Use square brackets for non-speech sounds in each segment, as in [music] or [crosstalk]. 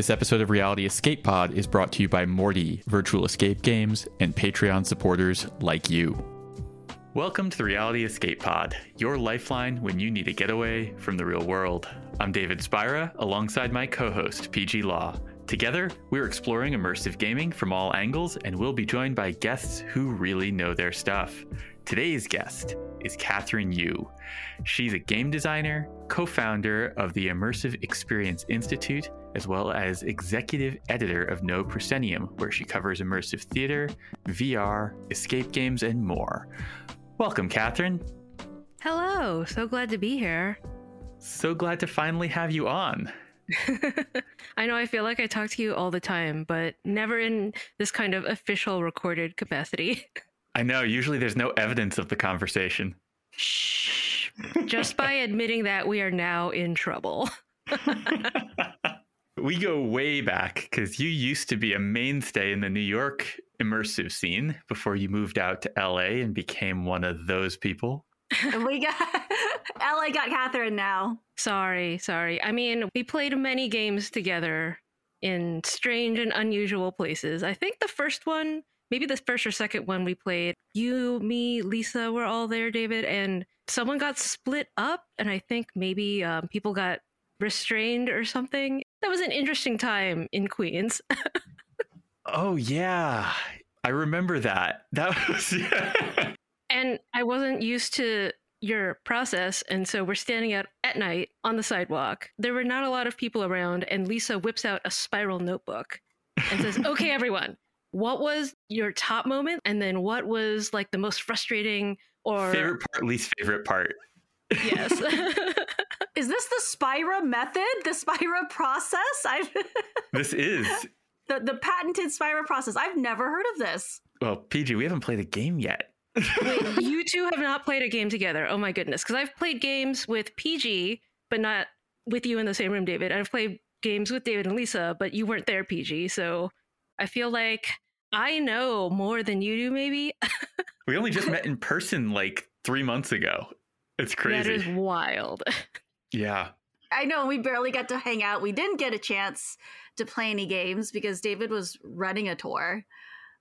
This episode of Reality Escape Pod is brought to you by Morty, Virtual Escape Games, and Patreon supporters like you. Welcome to the Reality Escape Pod, your lifeline when you need a getaway from the real world. I'm David Spira, alongside my co host, PG Law. Together, we're exploring immersive gaming from all angles, and we'll be joined by guests who really know their stuff. Today's guest is Kathryn Yu. She's a game designer, co founder of the Immersive Experience Institute, as well as executive editor of No Proscenium, where she covers immersive theater, VR, escape games, and more. Welcome, Kathryn. Hello, so glad to be here. So glad to finally have you on. [laughs] I know I feel like I talk to you all the time, but never in this kind of official recorded capacity. [laughs] I know, usually there's no evidence of the conversation. Shh. Just by [laughs] admitting that, we are now in trouble. We go way back because you used to be a mainstay in the New York immersive scene before you moved out to LA and became one of those people. [laughs] we got [laughs] LA got Kathryn now. Sorry, sorry. I mean, we played many games together in strange and unusual places. I think the first one, maybe the first or second one we played, you, me, Lisa were all there, David, and someone got split up, and I think maybe um, people got restrained or something. That was an interesting time in Queens. [laughs] oh yeah, I remember that. [laughs] That was. Yeah. And I wasn't used to your process. And so we're standing out at night on the sidewalk. There were not a lot of people around. And Lisa whips out a spiral notebook and says, [laughs] Okay, everyone, what was your top moment? And then what was like the most frustrating or favorite part, least favorite part? Yes. Is this the Spira method? The Spira process? I [laughs] This is the the patented Spira process. I've never heard of this. Well, PG, we haven't played a game yet. Wait, [laughs] you two have not played a game together. Oh my goodness. Because I've played games with PG, but not with you in the same room, David. I've played games with David and Lisa, but you weren't there, PG. So I feel like I know more than you do, maybe. we only just [laughs] met in person like three months ago. It's crazy. That is wild. Yeah. I know we barely got to hang out. We didn't get a chance to play any games because David was running a tour.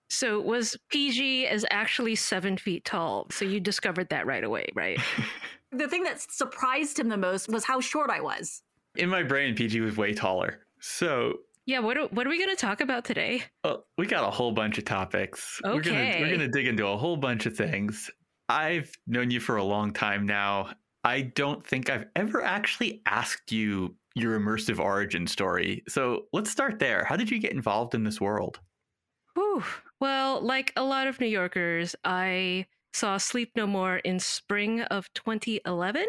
So was PG is actually seven feet tall. So you discovered that right away, right? [laughs] the thing that surprised him the most was how short I was. In my brain, PG was way taller. So yeah, what are, what are we going to talk about today? Well, we got a whole bunch of topics. Okay. We're gonna we're gonna dig into a whole bunch of things. I've known you for a long time now. I don't think I've ever actually asked you your immersive origin story. So let's start there. How did you get involved in this world? Whew. Well, like a lot of New Yorkers, I saw Sleep No More in spring of 2011.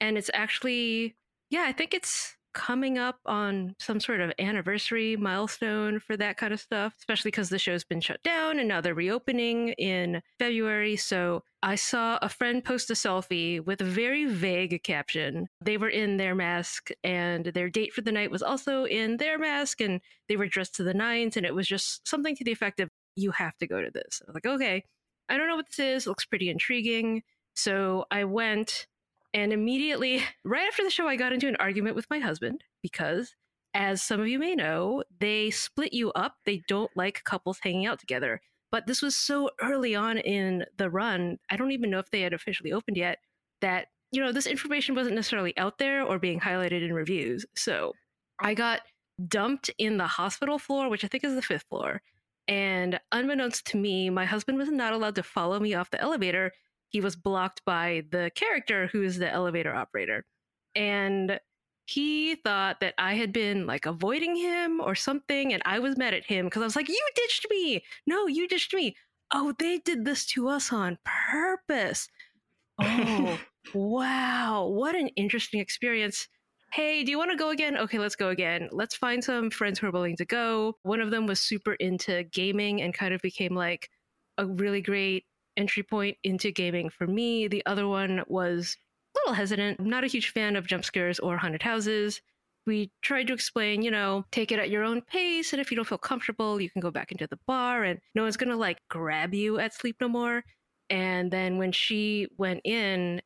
And it's actually, yeah, I think it's coming up on some sort of anniversary milestone for that kind of stuff, especially because the show's been shut down and now they're reopening in February. So I saw a friend post a selfie with a very vague caption. They were in their mask and their date for the night was also in their mask and they were dressed to the nines. And it was just something to the effect of, you have to go to this. I was like, okay, I don't know what this is. It looks pretty intriguing. So I went and immediately, right after the show, I got into an argument with my husband because, as some of you may know, they split you up. They don't like couples hanging out together. But this was so early on in the run, I don't even know if they had officially opened yet, that, you know, this information wasn't necessarily out there or being highlighted in reviews. So I got dumped in the hospital floor, which I think is the fifth floor. And unbeknownst to me, my husband was not allowed to follow me off the elevator he was blocked by the character who is the elevator operator. And he thought that I had been like avoiding him or something. And I was mad at him because I was like, You ditched me. No, you ditched me. Oh, they did this to us on purpose. Oh, [laughs] wow. What an interesting experience. Hey, do you want to go again? Okay, let's go again. Let's find some friends who are willing to go. One of them was super into gaming and kind of became like a really great entry point into gaming for me. The other one was a little hesitant. I'm not a huge fan of jump scares or haunted houses. We tried to explain, you know, take it at your own pace. And if you don't feel comfortable, you can go back into the bar and no one's going to like grab you at Sleep No More. And then when she went in,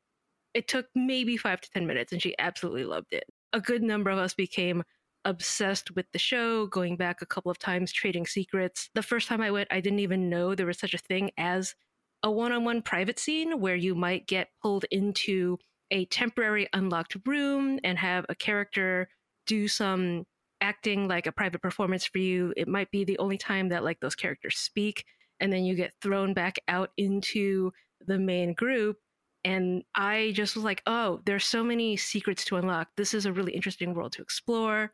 it took maybe five to 10 minutes and she absolutely loved it. A good number of us became obsessed with the show, going back a couple of times, trading secrets. The first time I went, I didn't even know there was such a thing as a one on one private scene where you might get pulled into a temporary unlocked room and have a character do some acting like a private performance for you. It might be the only time that like those characters speak, and then you get thrown back out into the main group. And I just was like, oh, there's so many secrets to unlock. This is a really interesting world to explore.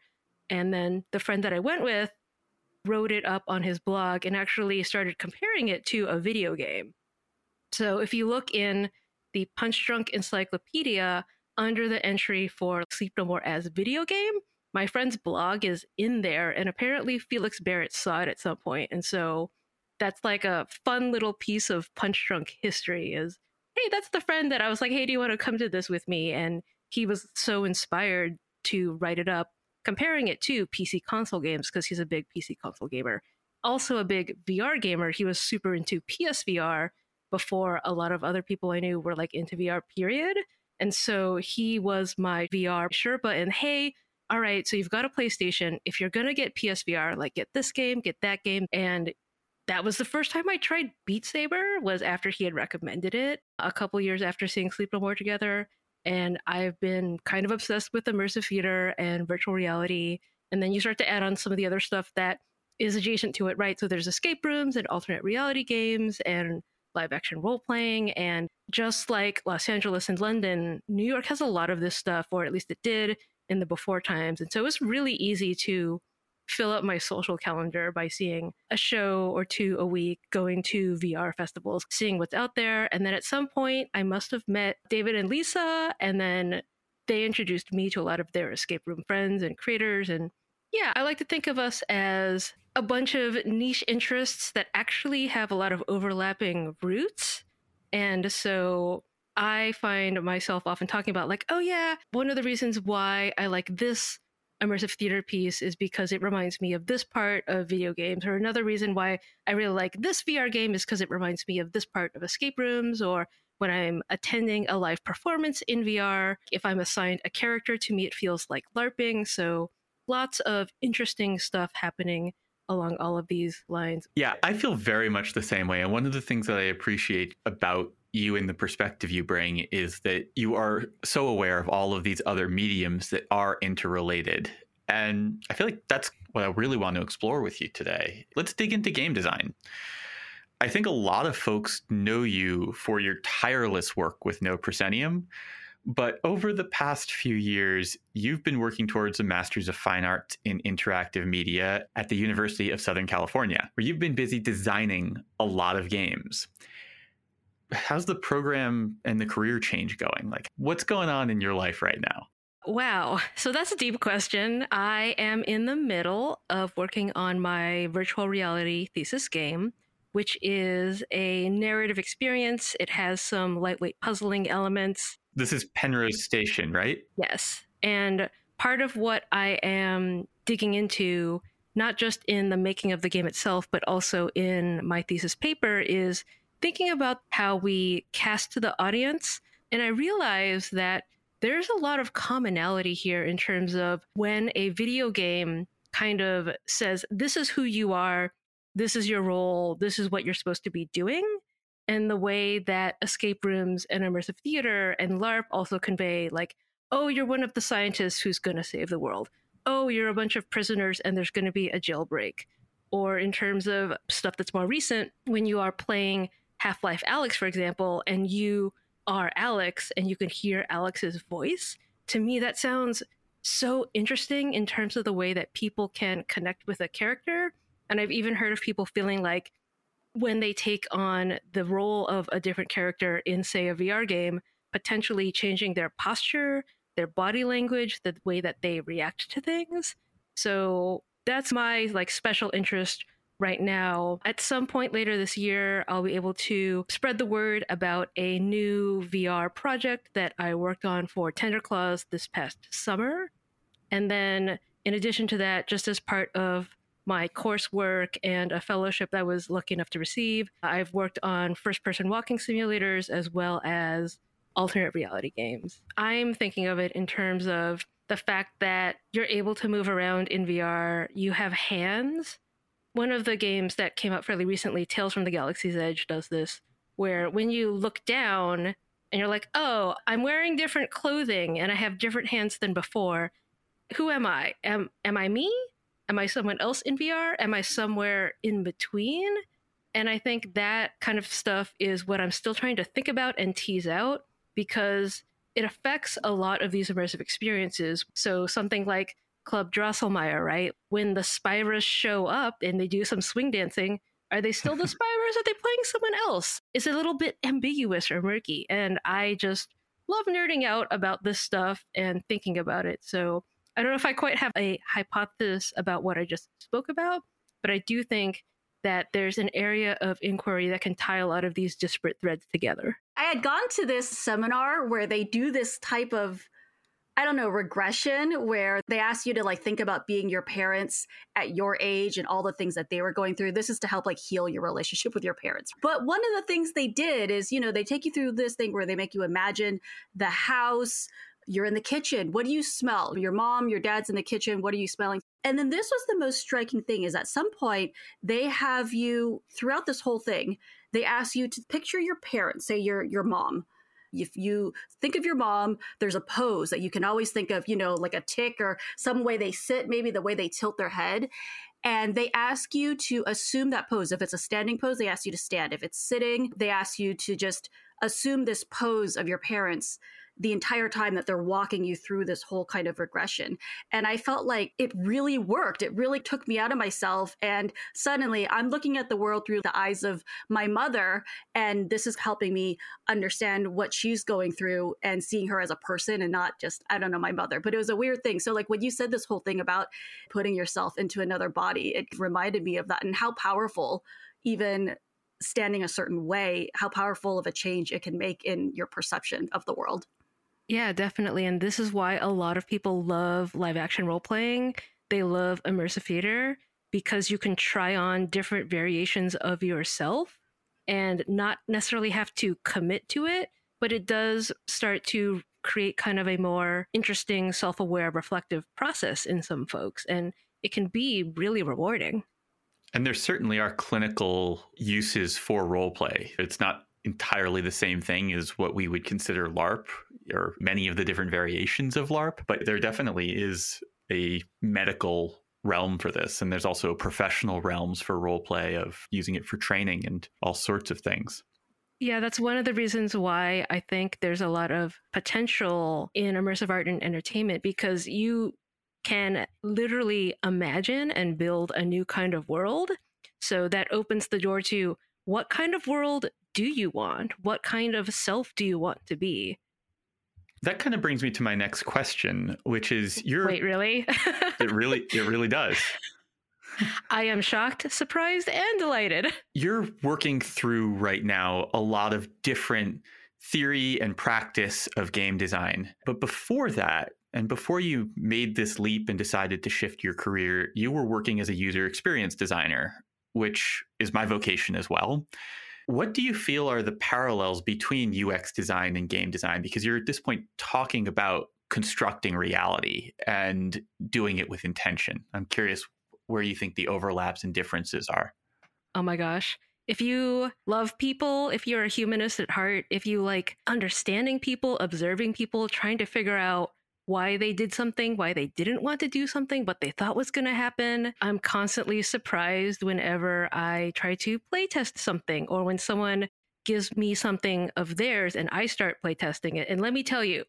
And then the friend that I went with wrote it up on his blog and actually started comparing it to a video game. So if you look in the Punchdrunk Encyclopedia under the entry for Sleep No More as video game, my friend's blog is in there, and apparently Felix Barrett saw it at some point, and so that's like a fun little piece of Punchdrunk history. Is hey, that's the friend that I was like, hey, do you want to come to this with me? And he was so inspired to write it up, comparing it to PC console games because he's a big PC console gamer. Also, a big VR gamer. He was super into PSVR before a lot of other people I knew were like into VR, period. And so he was my VR Sherpa, and hey, all right, so you've got a PlayStation. If you're going to get PSVR, like get this game, get that game. And that was the first time I tried Beat Saber was after he had recommended it a couple years after seeing Sleep No More together. And I've been kind of obsessed with immersive theater and virtual reality. And then you start to add on some of the other stuff that is adjacent to it, right? So there's escape rooms and alternate reality games and live action role playing. And just like Los Angeles and London, New York has a lot of this stuff, or at least it did in the before times. And so it was really easy to fill up my social calendar by seeing a show or two a week, going to VR festivals, seeing what's out there. And then at some point, I must have met David and Lisa, and then they introduced me to a lot of their escape room friends and creators. And yeah, I like to think of us as a bunch of niche interests that actually have a lot of overlapping roots. And so I find myself often talking about, like, oh, yeah, one of the reasons why I like this immersive theater piece is because it reminds me of this part of video games. Or another reason why I really like this VR game is because it reminds me of this part of escape rooms. Or when I'm attending a live performance in VR, if I'm assigned a character, to me, it feels like LARPing. So lots of interesting stuff happening along all of these lines. Yeah, I feel very much the same way. And one of the things that I appreciate about you and the perspective you bring is that you are so aware of all of these other mediums that are interrelated. And I feel like that's what I really want to explore with you today. Let's dig into game design. I think a lot of folks know you for your tireless work with No Proscenium, but over the past few years, you've been working towards a Master's of Fine Arts in Interactive Media at the University of Southern California, where you've been busy designing a lot of games how's the program and the career change going? Like, what's going on in your life right now? Wow. So that's a deep question. I am in the middle of working on my virtual reality thesis game, which is a narrative experience. It has some lightweight puzzling elements. This is Penrose Station, right? Yes. And part of what I am digging into, not just in the making of the game itself, but also in my thesis paper, is thinking about how we cast to the audience. And I realized that there's a lot of commonality here in terms of when a video game kind of says, this is who you are, this is your role, this is what you're supposed to be doing. And the way that escape rooms and immersive theater and LARP also convey, like, oh, you're one of the scientists who's going to save the world. Oh, you're a bunch of prisoners and there's going to be a jailbreak. Or in terms of stuff that's more recent, when you are playing Half-Life: Alyx, for example, and you are Alyx and you can hear Alyx's voice, to me, that sounds so interesting in terms of the way that people can connect with a character. And I've even heard of people feeling like when they take on the role of a different character in, say, a VR game, potentially changing their posture, their body language, the way that they react to things. So that's my like special interest right now. At some point later this year, I'll be able to spread the word about a new VR project that I worked on for Tender Claws this past summer. And then, in addition to that, just as part of my coursework and a fellowship that I was lucky enough to receive, I've worked on first person walking simulators as well as alternate reality games. I'm thinking of it in terms of the fact that you're able to move around in VR, you have hands. One of the games that came out fairly recently, Tales from the Galaxy's Edge, does this, where when you look down and you're like, oh, I'm wearing different clothing and I have different hands than before. Who am I? Am, am I me? Am I someone else in VR? Am I somewhere in between? And I think that kind of stuff is what I'm still trying to think about and tease out because it affects a lot of these immersive experiences. So something like Club Drosselmeyer, right? When the Spyros show up and they do some swing dancing, are they still the [laughs] Spyros? Are they playing someone else? It's a little bit ambiguous or murky. And I just love nerding out about this stuff and thinking about it. So I don't know if I quite have a hypothesis about what I just spoke about, but I do think that there's an area of inquiry that can tie a lot of these disparate threads together. I had gone to this seminar where they do this type of I don't know, regression where they ask you to like think about being your parents at your age and all the things that they were going through. This is to help like heal your relationship with your parents. But one of the things they did is, you know, they take you through this thing where they make you imagine the house, you're in the kitchen. What do you smell? Your mom, your dad's in the kitchen. What are you smelling? And then this was the most striking thing is at some point they have you throughout this whole thing, they ask you to picture your parents, say your your mom. If you think of your mom, there's a pose that you can always think of, you know, like a tick or some way they sit, maybe the way they tilt their head. And they ask you to assume that pose. If it's a standing pose, they ask you to stand. If it's sitting, they ask you to just assume this pose of your parents the entire time that they're walking you through this whole kind of regression. And I felt like it really worked. It really took me out of myself. And suddenly I'm looking at the world through the eyes of my mother. And this is helping me understand what she's going through and seeing her as a person and not just, I don't know, my mother. But it was a weird thing. So, like when you said this whole thing about putting yourself into another body, it reminded me of that and how powerful even standing a certain way, how powerful of a change it can make in your perception of the world. Yeah, definitely. And this is why a lot of people love live action role playing. They love immersive theater because you can try on different variations of yourself and not necessarily have to commit to it, but it does start to create kind of a more interesting, self aware, reflective process in some folks. And it can be really rewarding. And there certainly are clinical uses for role play. It's not entirely the same thing as what we would consider LARP or many of the different variations of LARP, but there mm-hmm. definitely is a medical realm for this. And there's also professional realms for role play of using it for training and all sorts of things. Yeah, that's one of the reasons why I think there's a lot of potential in immersive art and entertainment because you can literally imagine and build a new kind of world. So that opens the door to what kind of world do you want? What kind of self do you want to be? That kind of brings me to my next question, which is your Wait, really? it really [laughs] it really does. I am shocked, surprised, and delighted. You're working through right now a lot of different theory and practice of game design. But before that, and before you made this leap and decided to shift your career, you were working as a user experience designer, which is my vocation as well. What do you feel are the parallels between UX design and game design? Because you're at this point talking about constructing reality and doing it with intention. I'm curious where you think the overlaps and differences are. Oh my gosh. If you love people, if you're a humanist at heart, if you like understanding people, observing people, trying to figure out why they did something, why they didn't want to do something, what they thought was going to happen. I'm constantly surprised whenever I try to playtest something or when someone gives me something of theirs and I start playtesting it. And let me tell you,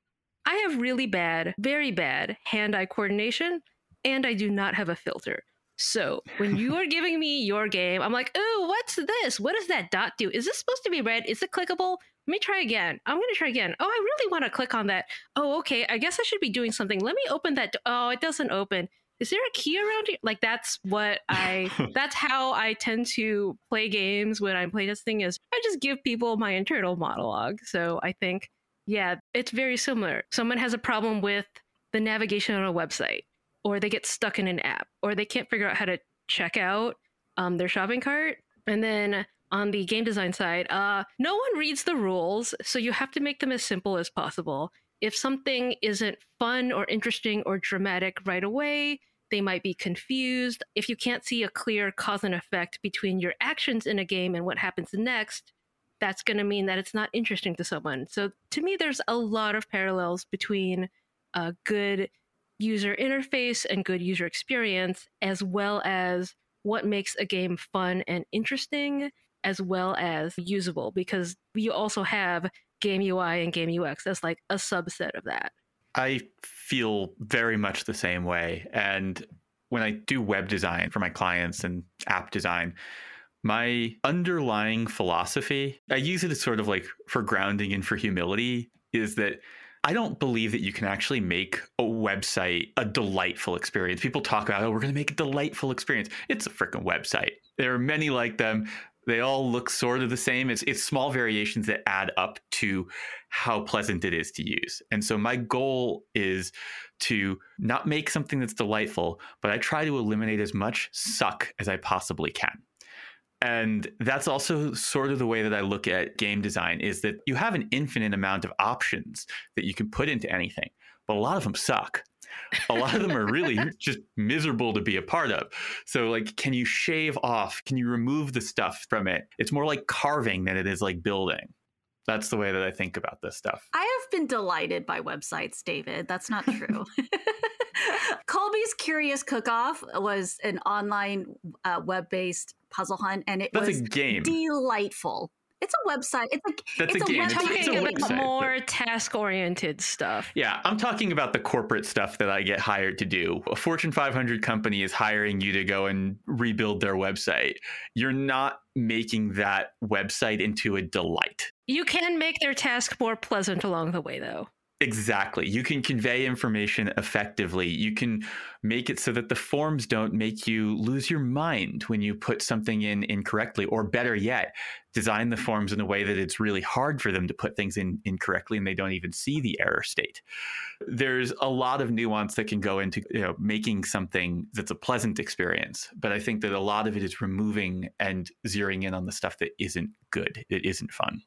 I have really bad, very bad hand eye coordination, and I do not have a filter. So when [laughs] you are giving me your game, I'm like, oh, what's this? What does that dot do? Is this supposed to be red? Is it clickable? Let me try again. I'm going to try again. Oh, I really want to click on that. Oh, okay. I guess I should be doing something. Let me open that. Oh, it doesn't open. Is there a key around here? Like that's what I. [laughs] that's how I tend to play games when I'm playtesting. Is I just give people my internal monologue. So I think, yeah, it's very similar. Someone has a problem with the navigation on a website, or they get stuck in an app, or they can't figure out how to check out um, their shopping cart, and then on the game design side, uh, no one reads the rules, so you have to make them as simple as possible. if something isn't fun or interesting or dramatic right away, they might be confused. If you can't see a clear cause and effect between your actions in a game and what happens next, that's going to mean that it's not interesting to someone. So to me, there's a lot of parallels between a good user interface and good user experience, as well as what makes a game fun and interesting, as well as usable, because you also have game UI and game UX as like a subset of that. I feel very much the same way. And when I do web design for my clients and app design, my underlying philosophy, I use it as sort of like for grounding and for humility, is that I don't believe that you can actually make a website a delightful experience. People talk about, oh, we're going to make a delightful experience. It's a freaking website. There are many like them. They all look sort of the same. It's it's small variations that add up to how pleasant it is to use. And so my goal is to not make something that's delightful, but I try to eliminate as much suck as I possibly can. And that's also sort of the way that I look at game design is that you have an infinite amount of options that you can put into anything, but a lot of them suck a lot of them are really [laughs] just miserable to be a part of. So, like, can you shave off? Can you remove the stuff from it? It's more like carving than it is like building. That's the way that I think about this stuff. I have been delighted by websites, David. That's not true. [laughs] Colby's Curious Cook Off was an online uh, web based puzzle hunt, and it That's was a game. delightful. It's a website. It's a That's it's a game. website. It's a- it's Talking about website, more task oriented stuff. Yeah, I'm talking about the corporate stuff that I get hired to do. A Fortune 500 company is hiring you to go and rebuild their website. You're not making that website into a delight. You can make their task more pleasant along the way, though. Exactly. You can convey information effectively. You can make it so that the forms don't make you lose your mind when you put something in incorrectly, or better yet, design the forms in a way that it's really hard for them to put things in incorrectly and they don't even see the error state. There's a lot of nuance that can go into you know, making something that's a pleasant experience, but I think that a lot of it is removing and zeroing in on the stuff that isn't good, it isn't fun.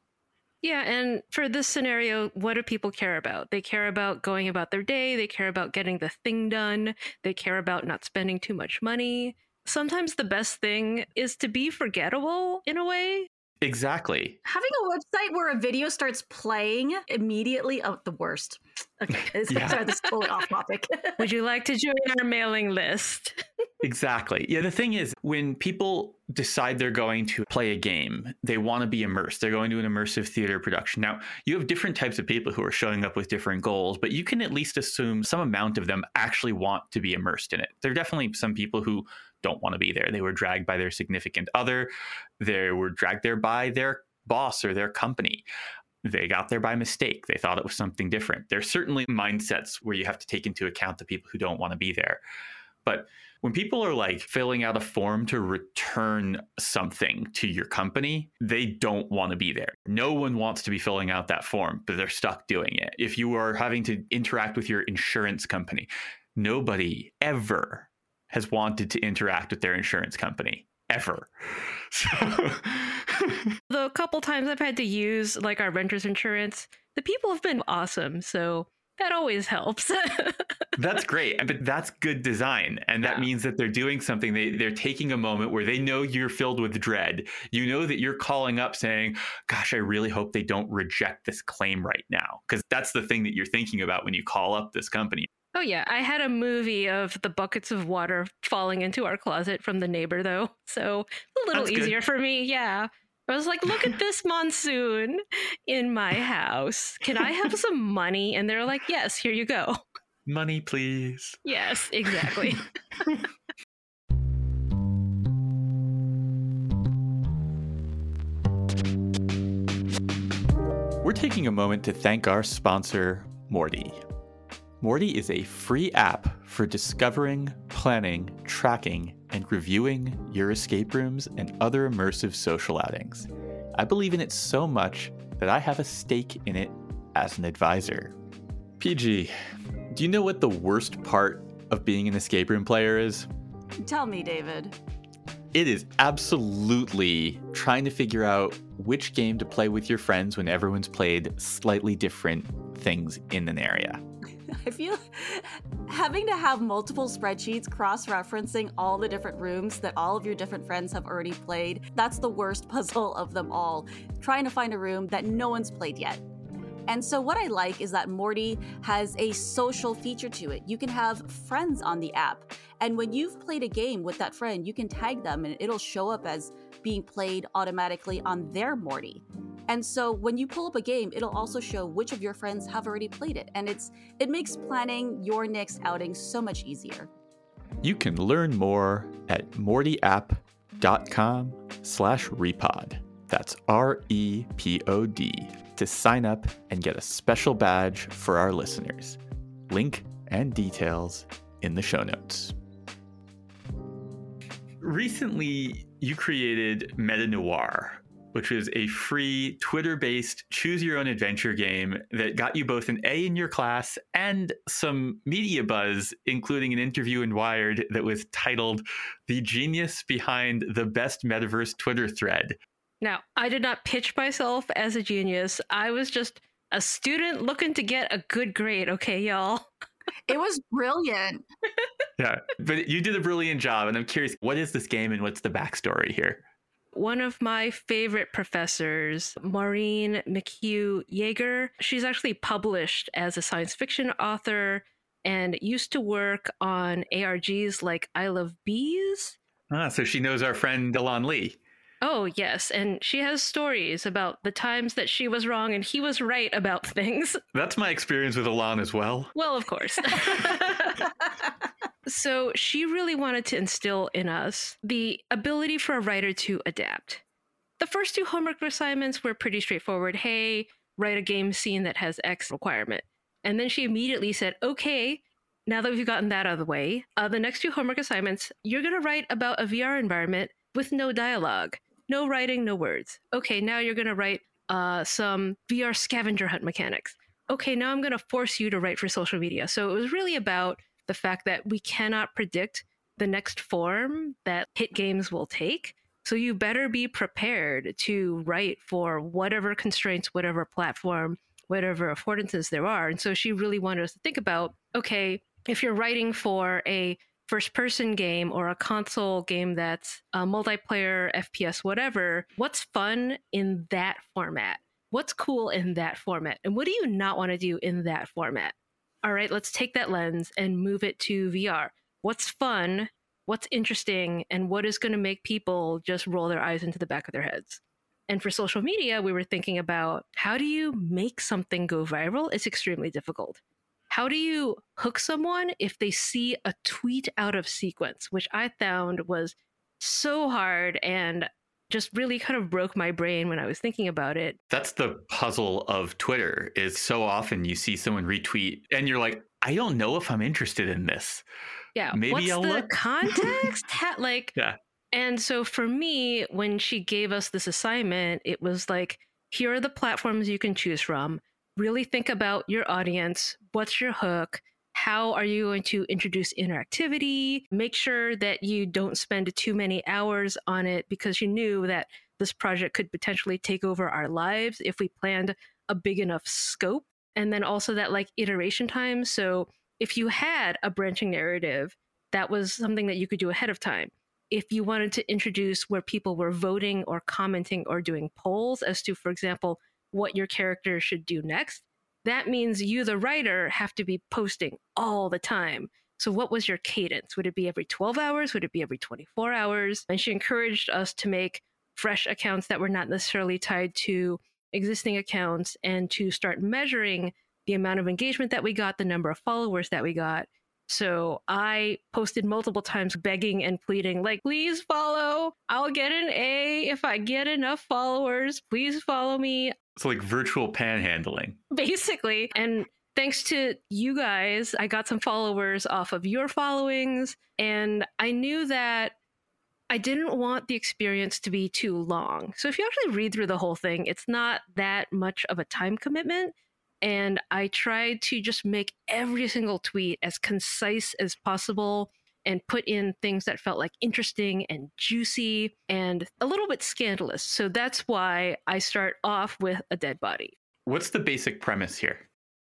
Yeah, and for this scenario, what do people care about? They care about going about their day, they care about getting the thing done, they care about not spending too much money. Sometimes the best thing is to be forgettable in a way. Exactly. Having a website where a video starts playing immediately, oh, the worst. Okay, [laughs] it's, Yeah. sorry, this is totally off topic. [laughs] Would you like to join our mailing list? [laughs] Exactly. Yeah, the thing is, when people decide they're going to play a game, they want to be immersed. They're going to an immersive theater production. Now, you have different types of people who are showing up with different goals, but you can at least assume some amount of them actually want to be immersed in it. There are definitely some people who don't want to be there. They were dragged by their significant other, they were dragged there by their boss or their company. They got there by mistake. They thought it was something different. There's certainly mindsets where you have to take into account the people who don't want to be there. But when people are like filling out a form to return something to your company, they don't want to be there. No one wants to be filling out that form, but they're stuck doing it. If you are having to interact with your insurance company, nobody ever has wanted to interact with their insurance company ever. [laughs] So [laughs] The couple times I've had to use like our renter's insurance, the people have been awesome, so that always helps. [laughs] That's great. But that's good design. And that Yeah. means that they're doing something. They, they're taking a moment where they know you're filled with dread. You know that you're calling up saying, Gosh, I really hope they don't reject this claim right now. Because that's the thing that you're thinking about when you call up this company. Oh yeah, I had a movie of the buckets of water falling into our closet from the neighbor though. So a little That's good. easier for me, yeah. I was like, look at [laughs] this monsoon in my house. Can I have some money? And they're like, yes, here you go. Money, please. Yes, exactly. [laughs] We're taking a moment to thank our sponsor, Morty. Morty is a free app for discovering, planning, tracking, and reviewing your escape rooms and other immersive social outings. I believe in it so much that I have a stake in it as an advisor. PG, do you know what the worst part of being an escape room player is? Tell me, David. It is absolutely trying to figure out which game to play with your friends when everyone's played slightly different things in an area. [laughs] I feel having to have multiple spreadsheets cross referencing all the different rooms that all of your different friends have already played, that's the worst [laughs] puzzle of them all. Trying to find a room that no one's played yet. And so, what I like is that Morty has a social feature to it. You can have friends on the app. And when you've played a game with that friend, you can tag them and it'll show up as being played automatically on their Morty. And so when you pull up a game, it'll also show which of your friends have already played it. And it's it makes planning your next outing so much easier. You can learn more at mortyapp.com slash repod. That's R-E-P-O-D to sign up and get a special badge for our listeners. Link and details in the show notes. Recently, you created Meta Noir, which was a free Twitter based choose your own adventure game that got you both an A in your class and some media buzz, including an interview in Wired that was titled The Genius Behind the Best Metaverse Twitter Thread. Now, I did not pitch myself as a genius. I was just a student looking to get a good grade, okay, y'all? [laughs] It was brilliant. yeah, but you did a brilliant job. And I'm curious, what is this game and what's the backstory here? One of my favorite professors, Maureen McHugh Yeager. She's actually published as a science fiction author and used to work on ARGs like I Love Bees. Ah, so she knows our friend Elan Lee. Oh, yes. And she has stories about the times that she was wrong and he was right about [laughs] things. That's my experience with Elan as well. Well, of course. [laughs] [laughs] So she really wanted to instill in us the ability for a writer to adapt. The first two homework assignments were pretty straightforward. Hey, write a game scene that has X requirement. And then she immediately said, okay, now that we've gotten that out of the way, uh, the next two homework assignments, you're going to write about a VR environment with no dialogue, no writing, no words. Okay, now you're going to write uh, some VR scavenger hunt mechanics. Okay, now I'm going to force you to write for social media. So it was really about the fact that we cannot predict the next form that hit games will take. So you better be prepared to write for whatever constraints, whatever platform, whatever affordances there are. And so she really wanted us to think about okay, if you're writing for a first person game or a console game that's a multiplayer, FPS, whatever, what's fun in that format? What's cool in that format? And what do you not want to do in that format? All right, let's take that lens and move it to VR. What's fun? What's interesting? And what is going to make people just roll their eyes into the back of their heads? And for social media, we were thinking about how do you make something go viral? It's extremely difficult. How do you hook someone if they see a tweet out of sequence, which I found was so hard and just really kind of broke my brain when I was thinking about it. That's the puzzle of Twitter is so often you see someone retweet and you're like, I don't know if I'm interested in this. Yeah. Maybe What's I'll the look. context? [laughs] like Yeah. And so for me, when she gave us this assignment, it was like, here are the platforms you can choose from. Really think about your audience. What's your hook? How are you going to introduce interactivity? Make sure that you don't spend too many hours on it because you knew that this project could potentially take over our lives if we planned a big enough scope. And then also that like iteration time. So if you had a branching narrative, that was something that you could do ahead of time. If you wanted to introduce where people were voting or commenting or doing polls as to, for example, what your character should do next, that means you, the writer, have to be posting all the time. So, what was your cadence? Would it be every 12 hours? Would it be every 24 hours? And she encouraged us to make fresh accounts that were not necessarily tied to existing accounts and to start measuring the amount of engagement that we got, the number of followers that we got. So I posted multiple times begging and pleading, like, please follow. I'll get an A if I get enough followers. Please follow me. It's like virtual panhandling. Basically. And thanks to you guys, I got some followers off of your followings. And I knew that I didn't want the experience to be too long. So if you actually read through the whole thing, it's not that much of a time commitment. And I tried to just make every single tweet as concise as possible and put in things that felt like interesting and juicy and a little bit scandalous. So that's why I start off with a dead body. What's the basic premise here?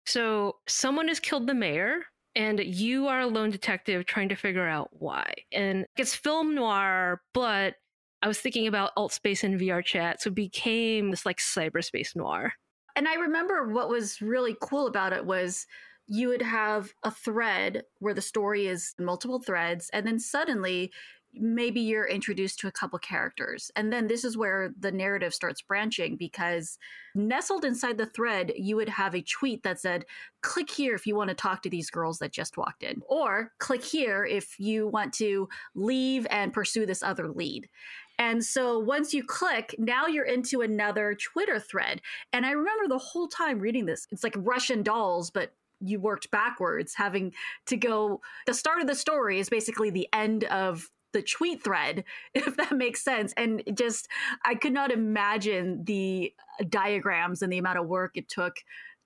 So someone has killed the mayor, and you are a lone detective trying to figure out why. And it's film noir, but I was thinking about Altspace and VRChat, so it became this like cyberspace noir. And I remember what was really cool about it was you would have a thread where the story is multiple threads, and then suddenly maybe you're introduced to a couple characters. And then this is where the narrative starts branching because nestled inside the thread, you would have a tweet that said, click here if you want to talk to these girls that just walked in, or click here if you want to leave and pursue this other lead. And so once you click, now you're into another Twitter thread. And I remember the whole time reading this, it's like Russian dolls, but you worked backwards, having to go. The start of the story is basically the end of the tweet thread, [laughs] if that makes sense. And just, I could not imagine the uh, diagrams and the amount of work it took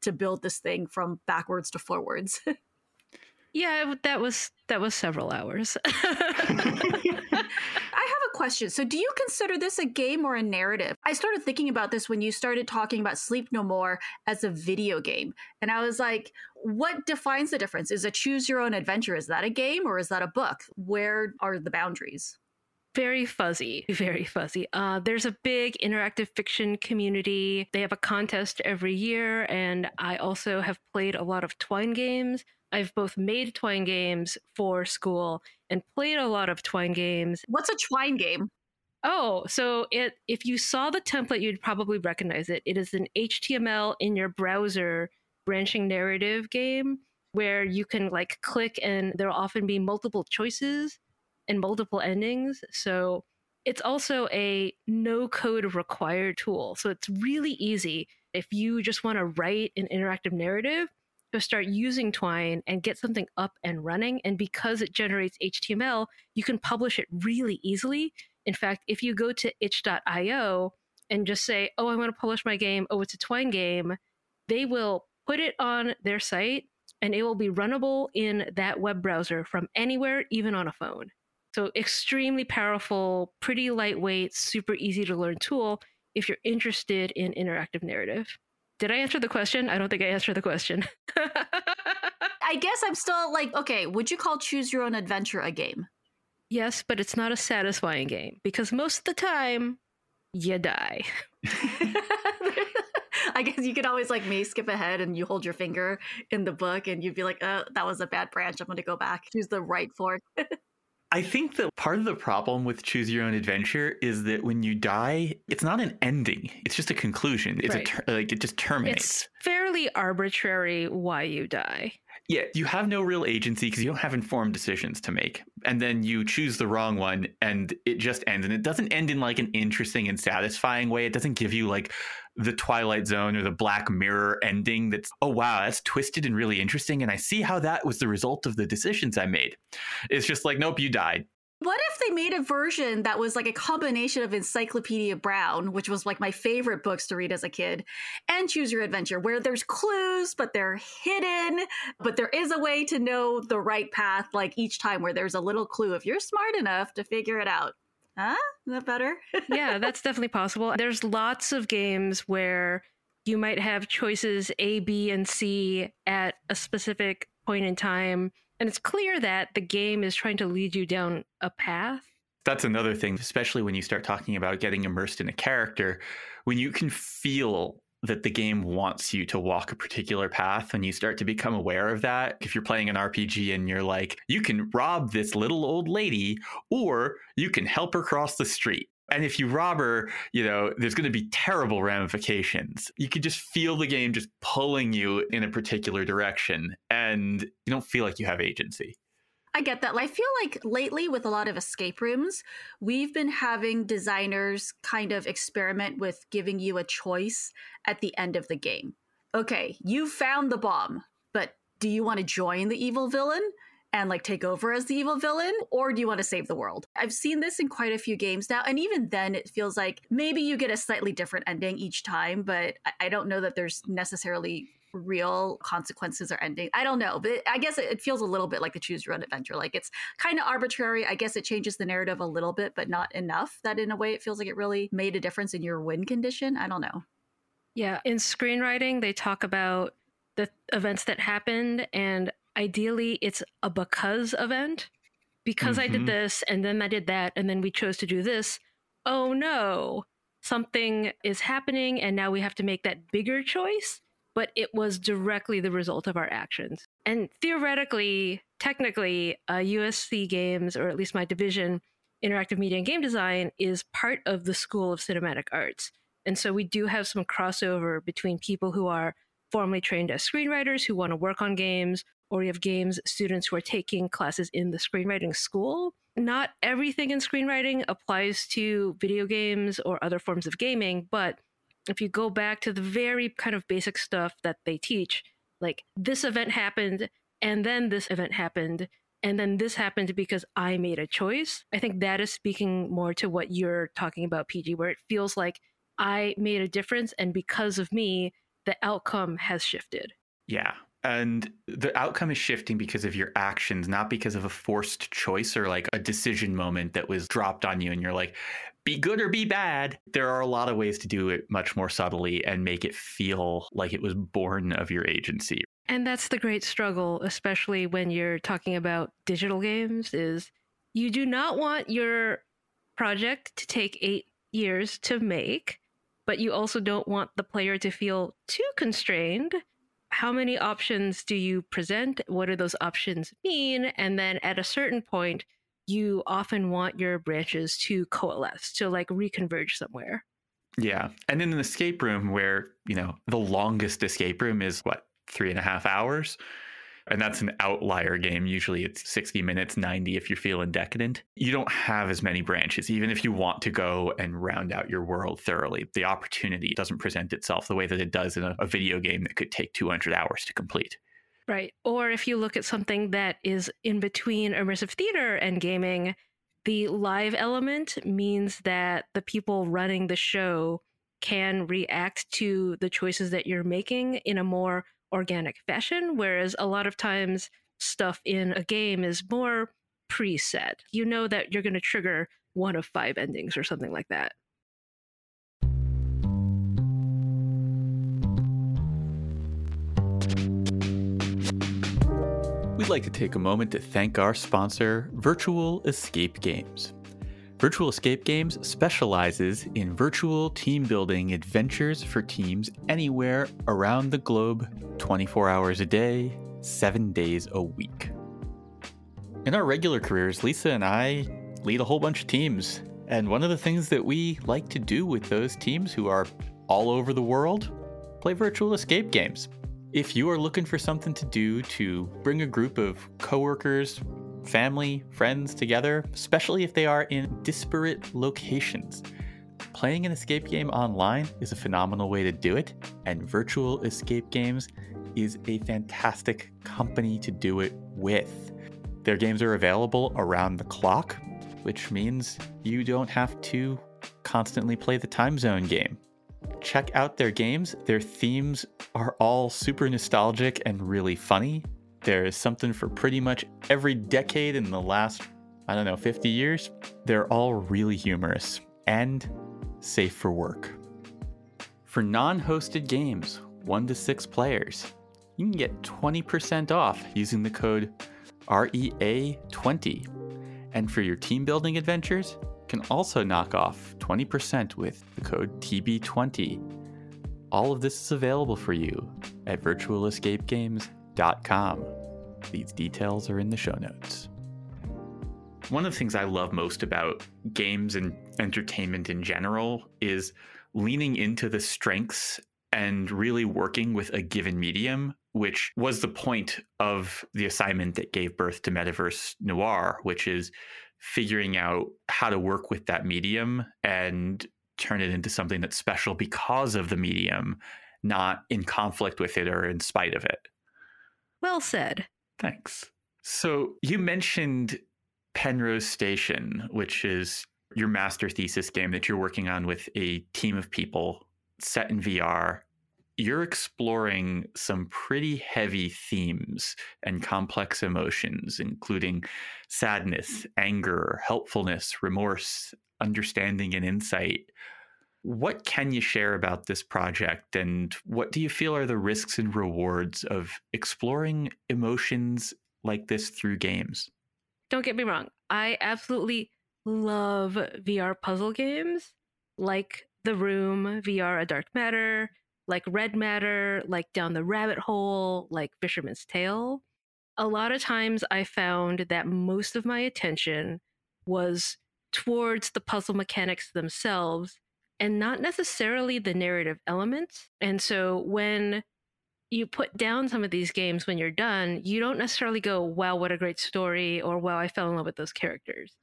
to build this thing from backwards to forwards. [laughs] yeah, that was that was several hours. [laughs] [laughs] I have a question. So, do you consider this a game or a narrative? I started thinking about this when you started talking about Sleep No More as a video game. And I was like, what defines the difference? Is a choose your own adventure? Is that a game or is that a book? Where are the boundaries? very fuzzy, [laughs] very fuzzy. Uh, there's a big interactive fiction community. They have a contest every year, and I also have played a lot of Twine games. I've both made Twine games for school and played a lot of Twine games. What's a Twine game? Oh, so it if you saw the template, you'd probably recognize it. It is an HTML in your browser branching narrative game where you can like click and there'll often be multiple choices and multiple endings. So it's also a no code required tool. So it's really easy if you just want to write an interactive narrative to start using Twine and get something up and running. And because it generates HTML, you can publish it really easily. In fact, if you go to itch.io and just say, oh, I want to publish my game, oh, it's a Twine game, they will put it on their site and it will be runnable in that web browser from anywhere, even on a phone. So, extremely powerful, pretty lightweight, super easy to learn tool if you're interested in interactive narrative. Did I answer the question? I don't think I answered the question. [laughs] I guess I'm still like, okay, would you call Choose Your Own Adventure a game? Yes, but it's not a satisfying game because most of the time, you die. [laughs] I guess you could always, like me, skip ahead and you hold your finger in the book and you'd be like, oh, that was a bad branch. I'm going to go back, choose the right fork. [laughs] I think that part of the problem with choose your own adventure is that when you die, it's not an ending. It's just a conclusion. It's right. a ter- like it just terminates. It's fairly arbitrary why you die. Yeah, you have no real agency because you don't have informed decisions to make. And then you choose the wrong one and it just ends. And it doesn't end in like an interesting and satisfying way. It doesn't give you like the Twilight Zone or the Black Mirror ending that's, oh, wow, that's twisted and really interesting. And I see how that was the result of the decisions I made. It's just like, nope, you died. What if they made a version that was like a combination of Encyclopedia Brown, which was like my favorite books to read as a kid, and Choose Your Adventure, where there's clues, but they're hidden, but there is a way to know the right path, like each time where there's a little clue if you're smart enough to figure it out. Huh? Is that better? [laughs] yeah, that's definitely possible. There's lots of games where you might have choices A, B, and C at a specific point in time. And it's clear that the game is trying to lead you down a path. That's another thing, especially when you start talking about getting immersed in a character, when you can feel that the game wants you to walk a particular path and you start to become aware of that. If you're playing an RPG and you're like, you can rob this little old lady or you can help her cross the street. And if you rob her, you know, there's going to be terrible ramifications. You can just feel the game just pulling you in a particular direction and you don't feel like you have agency. I get that. I feel like lately with a lot of escape rooms, we've been having designers kind of experiment with giving you a choice at the end of the game. Okay, you found the bomb, but do you want to join the evil villain? And like take over as the evil villain or do you want to save the world i've seen this in quite a few games now and even then it feels like maybe you get a slightly different ending each time but i don't know that there's necessarily real consequences are ending. I don't know, but I guess it feels a little bit like the choose your own adventure. Like it's kind of arbitrary. I guess it changes the narrative a little bit, but not enough that in a way it feels like it really made a difference in your win condition. I don't know. Yeah, in screenwriting, they talk about the events that happened and ideally it's a because event because mm-hmm. I did mm-hmm. this and then I did that and then we chose to do this. Oh no, something is happening and now we have to make that bigger choice, but it was directly the result of our actions. And theoretically, technically, uh, USC Games, or at least my division, Interactive Media and Game Design, is part of the School of Cinematic Arts. And so we do have some crossover between people who are formally trained as screenwriters who want to work on games or you have games students who are taking classes in the screenwriting school. Not everything in screenwriting applies to video games or other forms of gaming, but if you go back to the very kind of basic stuff that they teach, like this event happened and then this event happened and then this happened because I made a choice. I think that is speaking more to what you're talking about, PG, where it feels like I made a difference and because of me, the outcome has shifted. Yeah and the outcome is shifting because of your actions not because of a forced choice or like a decision moment that was dropped on you and you're like be good or be bad. There are a lot of ways to do it much more subtly and make it feel like it was born of your agency. And that's the great struggle especially when you're talking about digital games is you do not want your project to take 8 years to make but you also don't want the player to feel too constrained how many options do you present? What do those options mean? And then at a certain point, you often want your branches to coalesce, to like reconverge somewhere. Yeah. And in an escape room where, you know, the longest escape room is what, three and a half hours? And that's an outlier game. Usually it's 60 minutes, 90 if you're feeling decadent. You don't have as many branches, even if you want to go and round out your world thoroughly. The opportunity doesn't present itself the way that it does in a, a video game that could take 200 hours to complete. Right. Or if you look at something that is in between immersive theater and gaming, the live element means that the people running the show can react to the choices that you're making in a more organic fashion, whereas a lot of times stuff in a game is more preset. You know that you're going to trigger one of five endings or something like that. We'd like to take a moment to thank our sponsor, Virtual Escape Games. Virtual Escape Games specializes in virtual team building adventures for teams anywhere around the globe, 24 hours a day, 7 days a week. In our regular careers, Lisa and I lead a whole bunch of teams. And one of the things that we like to do with those teams who are all over the world, play virtual escape games. If you are looking for something to do to bring a group of coworkers, family, friends together, especially if they are in disparate locations. Playing an escape game online is a phenomenal way to do it, and Virtual Escape Games is a fantastic company to do it with. Their games are available around the clock, which means you don't have to constantly play the time zone game. Check out their games. Their themes are all super nostalgic and really funny. There is something for pretty much every decade in the last, I don't know, 50 years. They're all really humorous and safe for work. For non hosted games, 1 to 6 players, you can get 20% off using the code REA20. And for your team building adventures, you can also knock off 20% with the code TB20. All of this is available for you at virtualescapegames.com com. These details are in the show notes. One of the things I love most about games and entertainment in general is leaning into the strengths and really working with a given medium, which was the point of the assignment that gave birth to Metaverse Noir, which is figuring out how to work with that medium and turn it into something that's special because of the medium, not in conflict with it or in spite of it. Well said. Thanks. So you mentioned Penrose Station, which is your master thesis game that you're working on with a team of people set in VR. You're exploring some pretty heavy themes and complex emotions, including sadness, anger, helpfulness, remorse, understanding, and insight. What can you share about this project and what do you feel are the risks and rewards of exploring emotions like this through games? Don't get me wrong. I absolutely love VR puzzle games like The Room, VR A Dark Matter, like Red Matter, like Down the Rabbit Hole, like Fisherman's Tale. A lot of times I found that most of my attention was towards the puzzle mechanics themselves and not necessarily the narrative elements. And so when you put down some of these games when you're done, you don't necessarily go, wow, what a great story, or wow, I fell in love with those characters.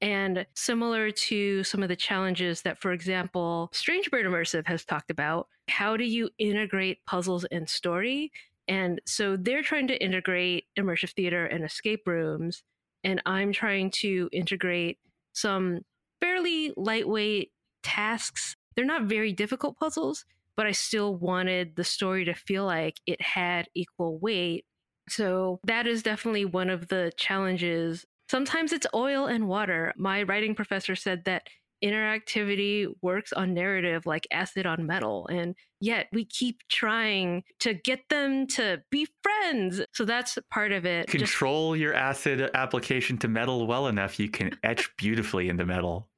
And similar to some of the challenges that, for example, Strange Bird Immersive has talked about, how do you integrate puzzles and story? And so they're trying to integrate immersive theater and escape rooms. And I'm trying to integrate some fairly lightweight tasks. They're not very difficult puzzles, but I still wanted the story to feel like it had equal weight. So that is definitely one of the challenges Sometimes it's oil and water. My writing professor said that interactivity works on narrative like acid on metal. And yet we keep trying to get them to be friends. So that's part of it. Control Just... your acid application to metal well enough, you can etch beautifully into metal.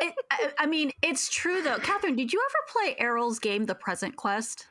It, I, I mean, it's true though. Kathryn, did you ever play Errol's game, The Present Quest?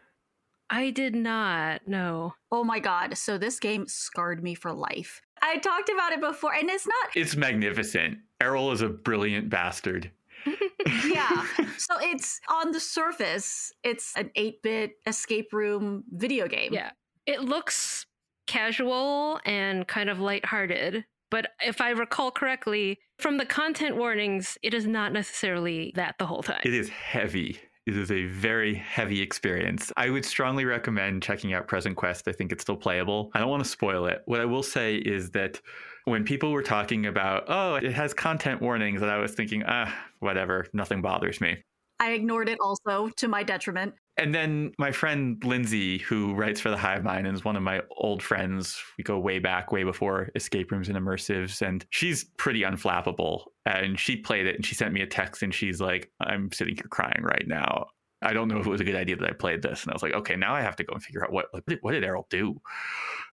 I did not. No. Oh my god. So this game scarred me for life. I talked about it before, and it's not. It's magnificent. Errol is a brilliant bastard. [laughs] yeah. [laughs] So it's on the surface, it's an 8 bit escape room video game. Yeah. It looks casual and kind of lighthearted. But if I recall correctly, from the content warnings, it is not necessarily that the whole time. It is heavy. It is a very heavy experience. I would strongly recommend checking out Present Quest. I think it's still playable. I don't want to spoil it. What I will say is that when people were talking about, oh, it has content warnings, and I was thinking, ah, whatever, nothing bothers me. I ignored it also to my detriment. And then my friend Lindsay, who writes for the Hive Mind and is one of my old friends, we go way back, way before escape rooms and immersives, and she's pretty unflappable. And she played it and she sent me a text and she's like, I'm sitting here crying right now. I don't know if it was a good idea that I played this. And I was like, okay, now I have to go and figure out what what did, what did Errol do?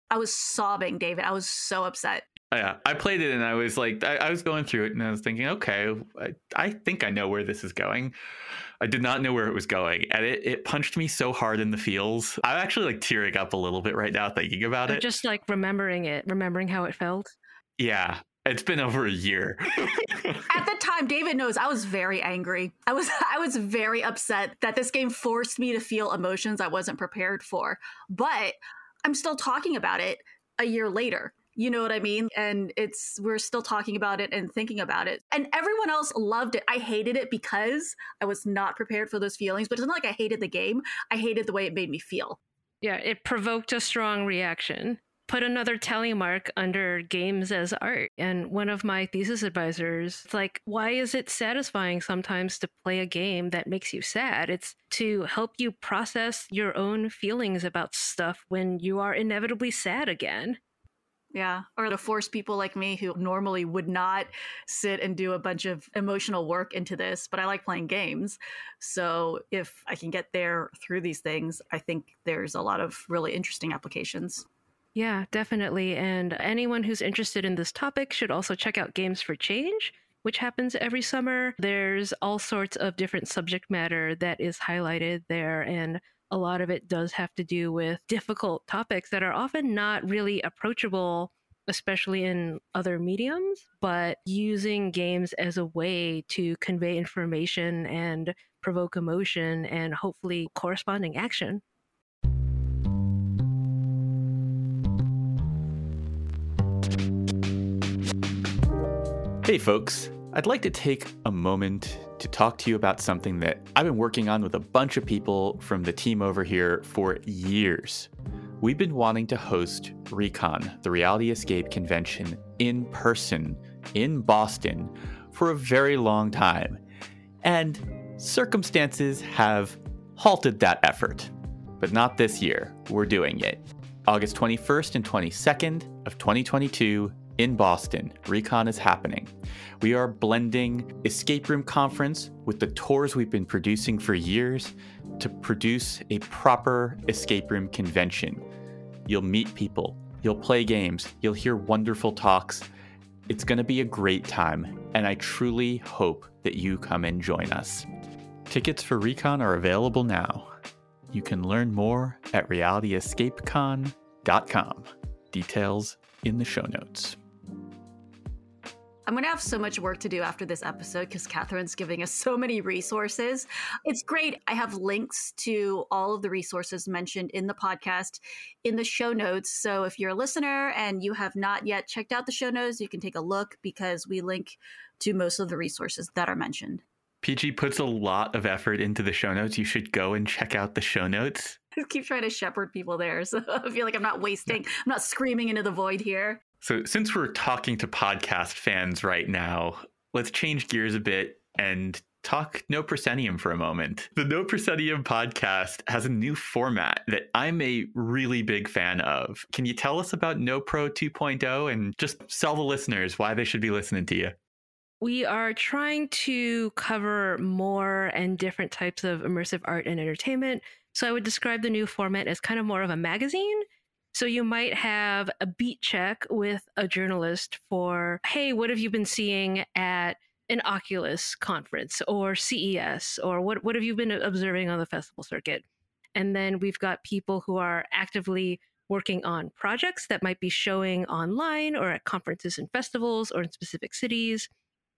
I was sobbing, David. I was so upset. Oh, yeah, I played it and I was like, I, I was going through it and I was thinking, okay, I, I, think I know where this is going. I did not know where it was going, and it, it punched me so hard in the feels. I'm actually like tearing up a little bit right now thinking about it. Just like remembering it, remembering how it felt. Yeah, it's been over a year. [laughs] At the time, David knows I was very angry. I was [laughs] I was very upset that this game forced me to feel emotions I wasn't prepared for. But I'm still talking about it a year later. You know what I mean? And it's, we're still talking about it and thinking about it. And everyone else loved it. I hated it because I was not prepared for those feelings, but it's not like I hated the game. I hated the way it made me feel. Yeah, it provoked a strong reaction. Put another tally mark under games as art. And one of my thesis advisors, it's like, why is it satisfying sometimes to play a game that makes you sad? It's to help you process your own feelings about stuff when you are inevitably sad again. Yeah. Or to force people like me who normally would not sit and do a bunch of emotional work into this, but I like playing games. So if I can get there through these things, I think there's a lot of really interesting applications. Yeah, definitely. And anyone who's interested in this topic should also check out Games for Change, which happens every summer. There's all sorts of different subject matter that is highlighted there. And a lot of it does have to do with difficult topics that are often not really approachable especially in other mediums, but using games as a way to convey information and provoke emotion and hopefully corresponding action. Hey, folks. I'd like to take a moment to talk to you about something that I've been working on with a bunch of people from the team over here for years. We've been wanting to host Recon, the Reality Escape Convention, in person in Boston for a very long time. And circumstances have halted that effort. But not this year. We're doing it. August 21st and 22nd of 2022 in Boston, Recon is happening. We are blending Escape Room Conference with the tours we've been producing for years to produce a proper escape room convention. You'll meet people, you'll play games, you'll hear wonderful talks. It's going to be a great time, and I truly hope that you come and join us. Tickets for Recon are available now. You can learn more at realityescapecon.com. Details in the show notes. I'm going to have so much work to do after this episode because Kathryn's giving us so many resources. It's great. I have links to all of the resources mentioned in the podcast in the show notes. So if you're a listener and you have not yet checked out the show notes, you can take a look because we link to most of the resources that are mentioned. PG puts a lot of effort into the show notes. You should go and check out the show notes. I [laughs] keep trying to shepherd people there. So [laughs] I feel like I'm not wasting, I'm not screaming into the void here. So, since we're talking to podcast fans right now, let's change gears a bit and talk No Proscenium for a moment. The No Proscenium podcast has a new format that I'm a really big fan of. Can you tell us about No Pro 2.0 and just sell the listeners why they should be listening to you? We are trying to cover more and different types of immersive art and entertainment. So I would describe the new format as kind of more of a magazine so you might have a beat check with a journalist for, hey, what have you been seeing at an Oculus conference or CES or what what have you been observing on the festival circuit? And then we've got people who are actively working on projects that might be showing online or at conferences and festivals or in specific cities.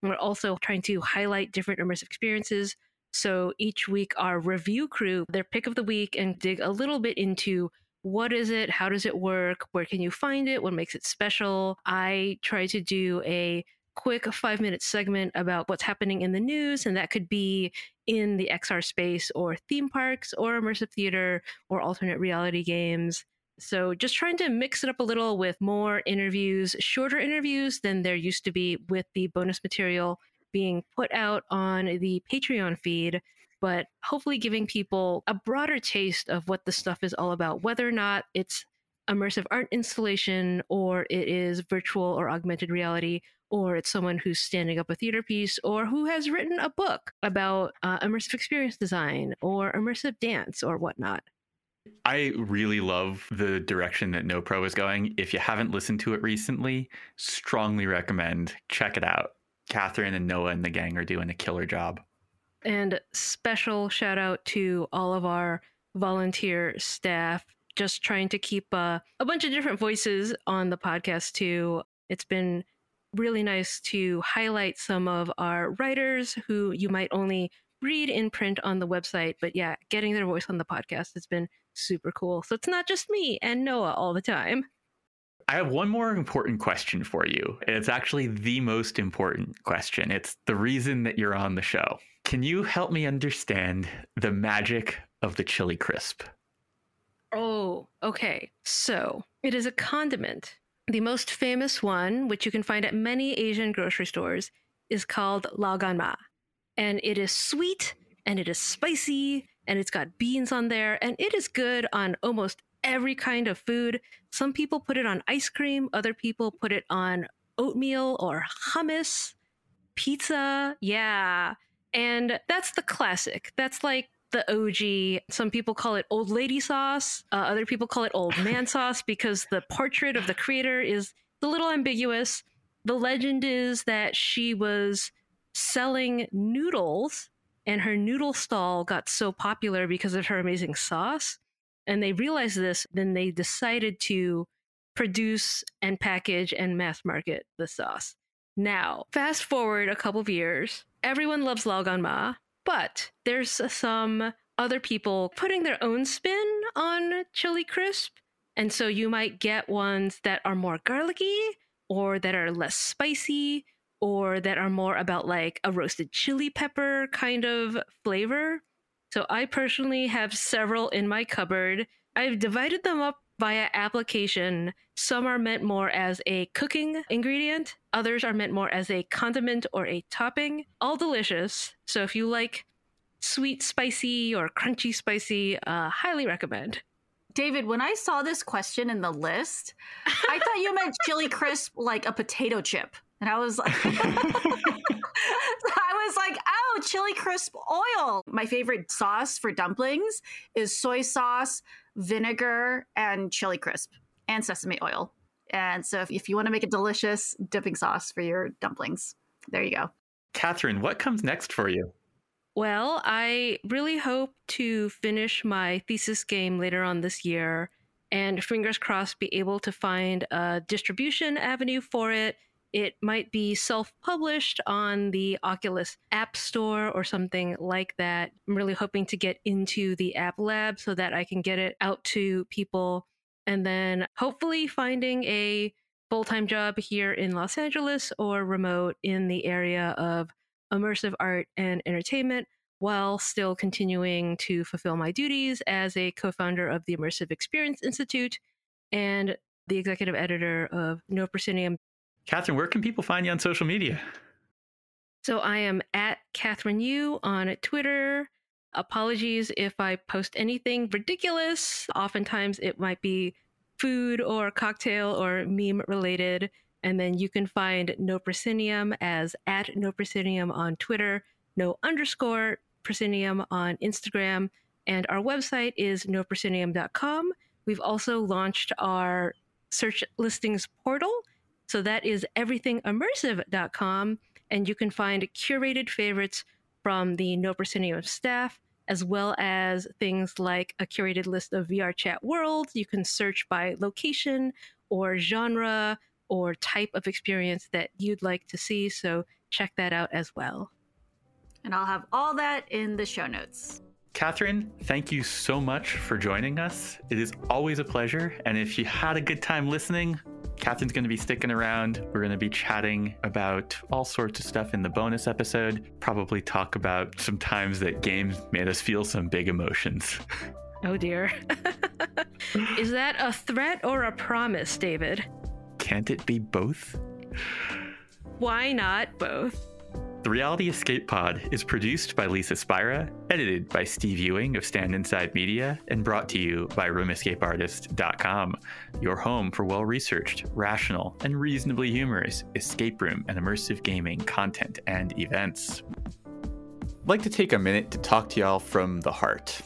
we're also trying to highlight different immersive experiences. So each week, our review crew, their pick of the week, and dig a little bit into what is it? How does it work? Where can you find it? What makes it special? I try to do a quick five minute segment about what's happening in the news, and that could be in the XR space or theme parks or immersive theater or alternate reality games. So, just trying to mix it up a little with more interviews, shorter interviews than there used to be with the bonus material being put out on the Patreon feed but hopefully giving people a broader taste of what the stuff is all about, whether or not it's immersive art installation or it is virtual or augmented reality or it's someone who's standing up a theater piece or who has written a book about uh, immersive experience design or immersive dance or whatnot. I really love the direction that No Pro is going. If you haven't listened to it recently, strongly recommend check it out. Kathryn and Noah and the gang are doing a killer job. And special shout out to all of our volunteer staff, just trying to keep uh, a bunch of different voices on the podcast too. It's been really nice to highlight some of our writers who you might only read in print on the website, but yeah, getting their voice on the podcast has been super cool. So it's not just me and Noah all the time. I have one more important question for you. It's actually the most important question. It's the reason that you're on the show. Can you help me understand the magic of the chili crisp? Oh, okay. So it is a condiment. The most famous one, which you can find at many Asian grocery stores, is called lao gan ma. And it is sweet and it is spicy and it's got beans on there and it is good on almost every kind of food. Some people put it on ice cream, other people put it on oatmeal or hummus, pizza. Yeah. And that's the classic. That's like the OG. Some people call it old lady sauce. Uh, other people call it old man [laughs] sauce because the portrait of the creator is a little ambiguous. The legend is that she was selling noodles and her noodle stall got so popular because of her amazing sauce. And they realized this, then they decided to produce and package and mass market the sauce. Now, fast forward a couple of years, everyone loves Lao Gan Ma, but there's some other people putting their own spin on chili crisp. And so you might get ones that are more garlicky or that are less spicy or that are more about like a roasted chili pepper kind of flavor. So I personally have several in my cupboard. I've divided them up via application. Some are meant more as a cooking ingredient, others are meant more as a condiment or a topping. All delicious. So if you like sweet, spicy, or crunchy spicy, uh, highly recommend. David, when I saw this question in the list, I thought you meant [laughs] chili crisp like a potato chip. And I was like, [laughs] I was like, oh, chili crisp oil. My favorite sauce for dumplings is soy sauce, vinegar, and chili crisp, and sesame oil. And so if, if you want to make a delicious dipping sauce for your dumplings, there you go. Kathryn, what comes next for you? Well, I really hope to finish my thesis game later on this year and fingers crossed be able to find a distribution avenue for it. It might be self published on the Oculus App Store or something like that. I'm really hoping to get into the App Lab so that I can get it out to people and then hopefully finding a full time job here in Los Angeles or remote in the area of immersive art and entertainment while still continuing to fulfill my duties as a co founder of the Immersive Experience Institute and the executive editor of No Proscenium. Kathryn, where can people find you on social media? So I am at Kathryn Yu on Twitter. Apologies if I post anything ridiculous. Oftentimes it might be food or cocktail or meme related. And then you can find No Proscenium as at No Proscenium on Twitter, no underscore Proscenium on Instagram. And our website is noproscenium.com. We've also launched our search listings portal. So that is everythingimmersive.com. And you can find curated favorites from the No Proscenium staff, as well as things like a curated list of VRChat worlds. You can search by location or genre, or type of experience that you'd like to see. So check that out as well. And I'll have all that in the show notes. Kathryn, thank you so much for joining us. It is always a pleasure. And if you had a good time listening, Kathryn's going to be sticking around. We're going to be chatting about all sorts of stuff in the bonus episode. Probably talk about some times that games made us feel some big emotions. [laughs] Oh dear. [laughs] Is that a threat or a promise, David? Can't it be both? Why not both? The Reality Escape Pod is produced by Lisa Spira, edited by Steve Ewing of Stand Inside Media, and brought to you by RoomEscapeArtist.com, your home for well researched, rational, and reasonably humorous escape room and immersive gaming content and events. I'd like to take a minute to talk to y'all from the heart.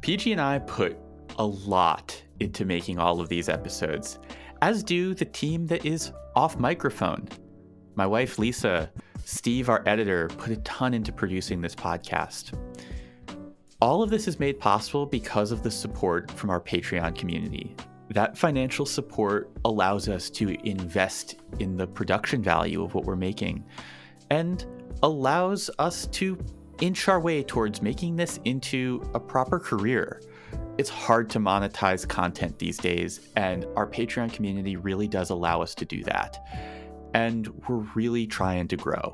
PG and I put a lot into making all of these episodes, as do the team that is off microphone. My wife, Lisa, Steve, our editor, put a ton into producing this podcast. All of this is made possible because of the support from our Patreon community. That financial support allows us to invest in the production value of what we're making and allows us to inch our way towards making this into a proper career it's hard to monetize content these days, and our Patreon community really does allow us to do that. And we're really trying to grow.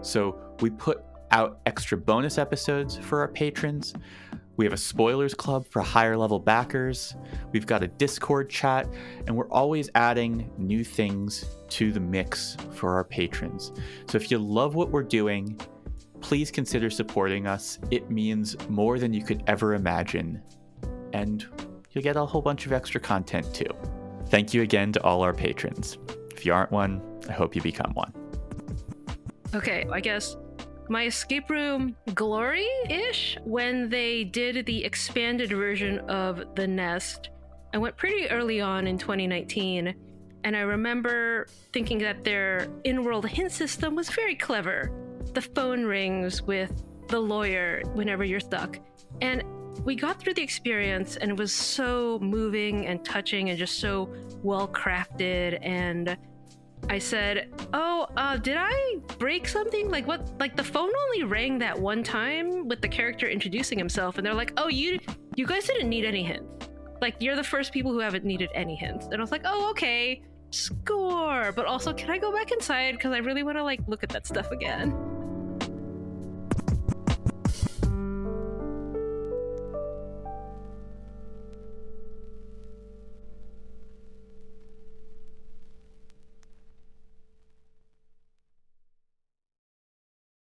So we put out extra bonus episodes for our patrons. We have a spoilers club for higher level backers. We've got a Discord chat, and we're always adding new things to the mix for our patrons. So if you love what we're doing, please consider supporting us. It means more than you could ever imagine and you'll get a whole bunch of extra content too. Thank you again to all our patrons. If you aren't one, I hope you become one. Okay, I guess my escape room glory ish when they did the expanded version of The Nest. I went pretty early on in 2019, and I remember thinking that their in world hint system was very clever. The phone rings with the lawyer whenever you're stuck. And we got through the experience and it was so moving and touching and just so well crafted and I said, "Oh, uh, did I break something? Like what? Like the phone only rang that one time with the character introducing himself, and they're like, "Oh, you, you guys didn't need any hints. Like you're the first people who haven't needed any hints." And I was like, "Oh, okay, score." But also, can I go back inside because I really want to like look at that stuff again?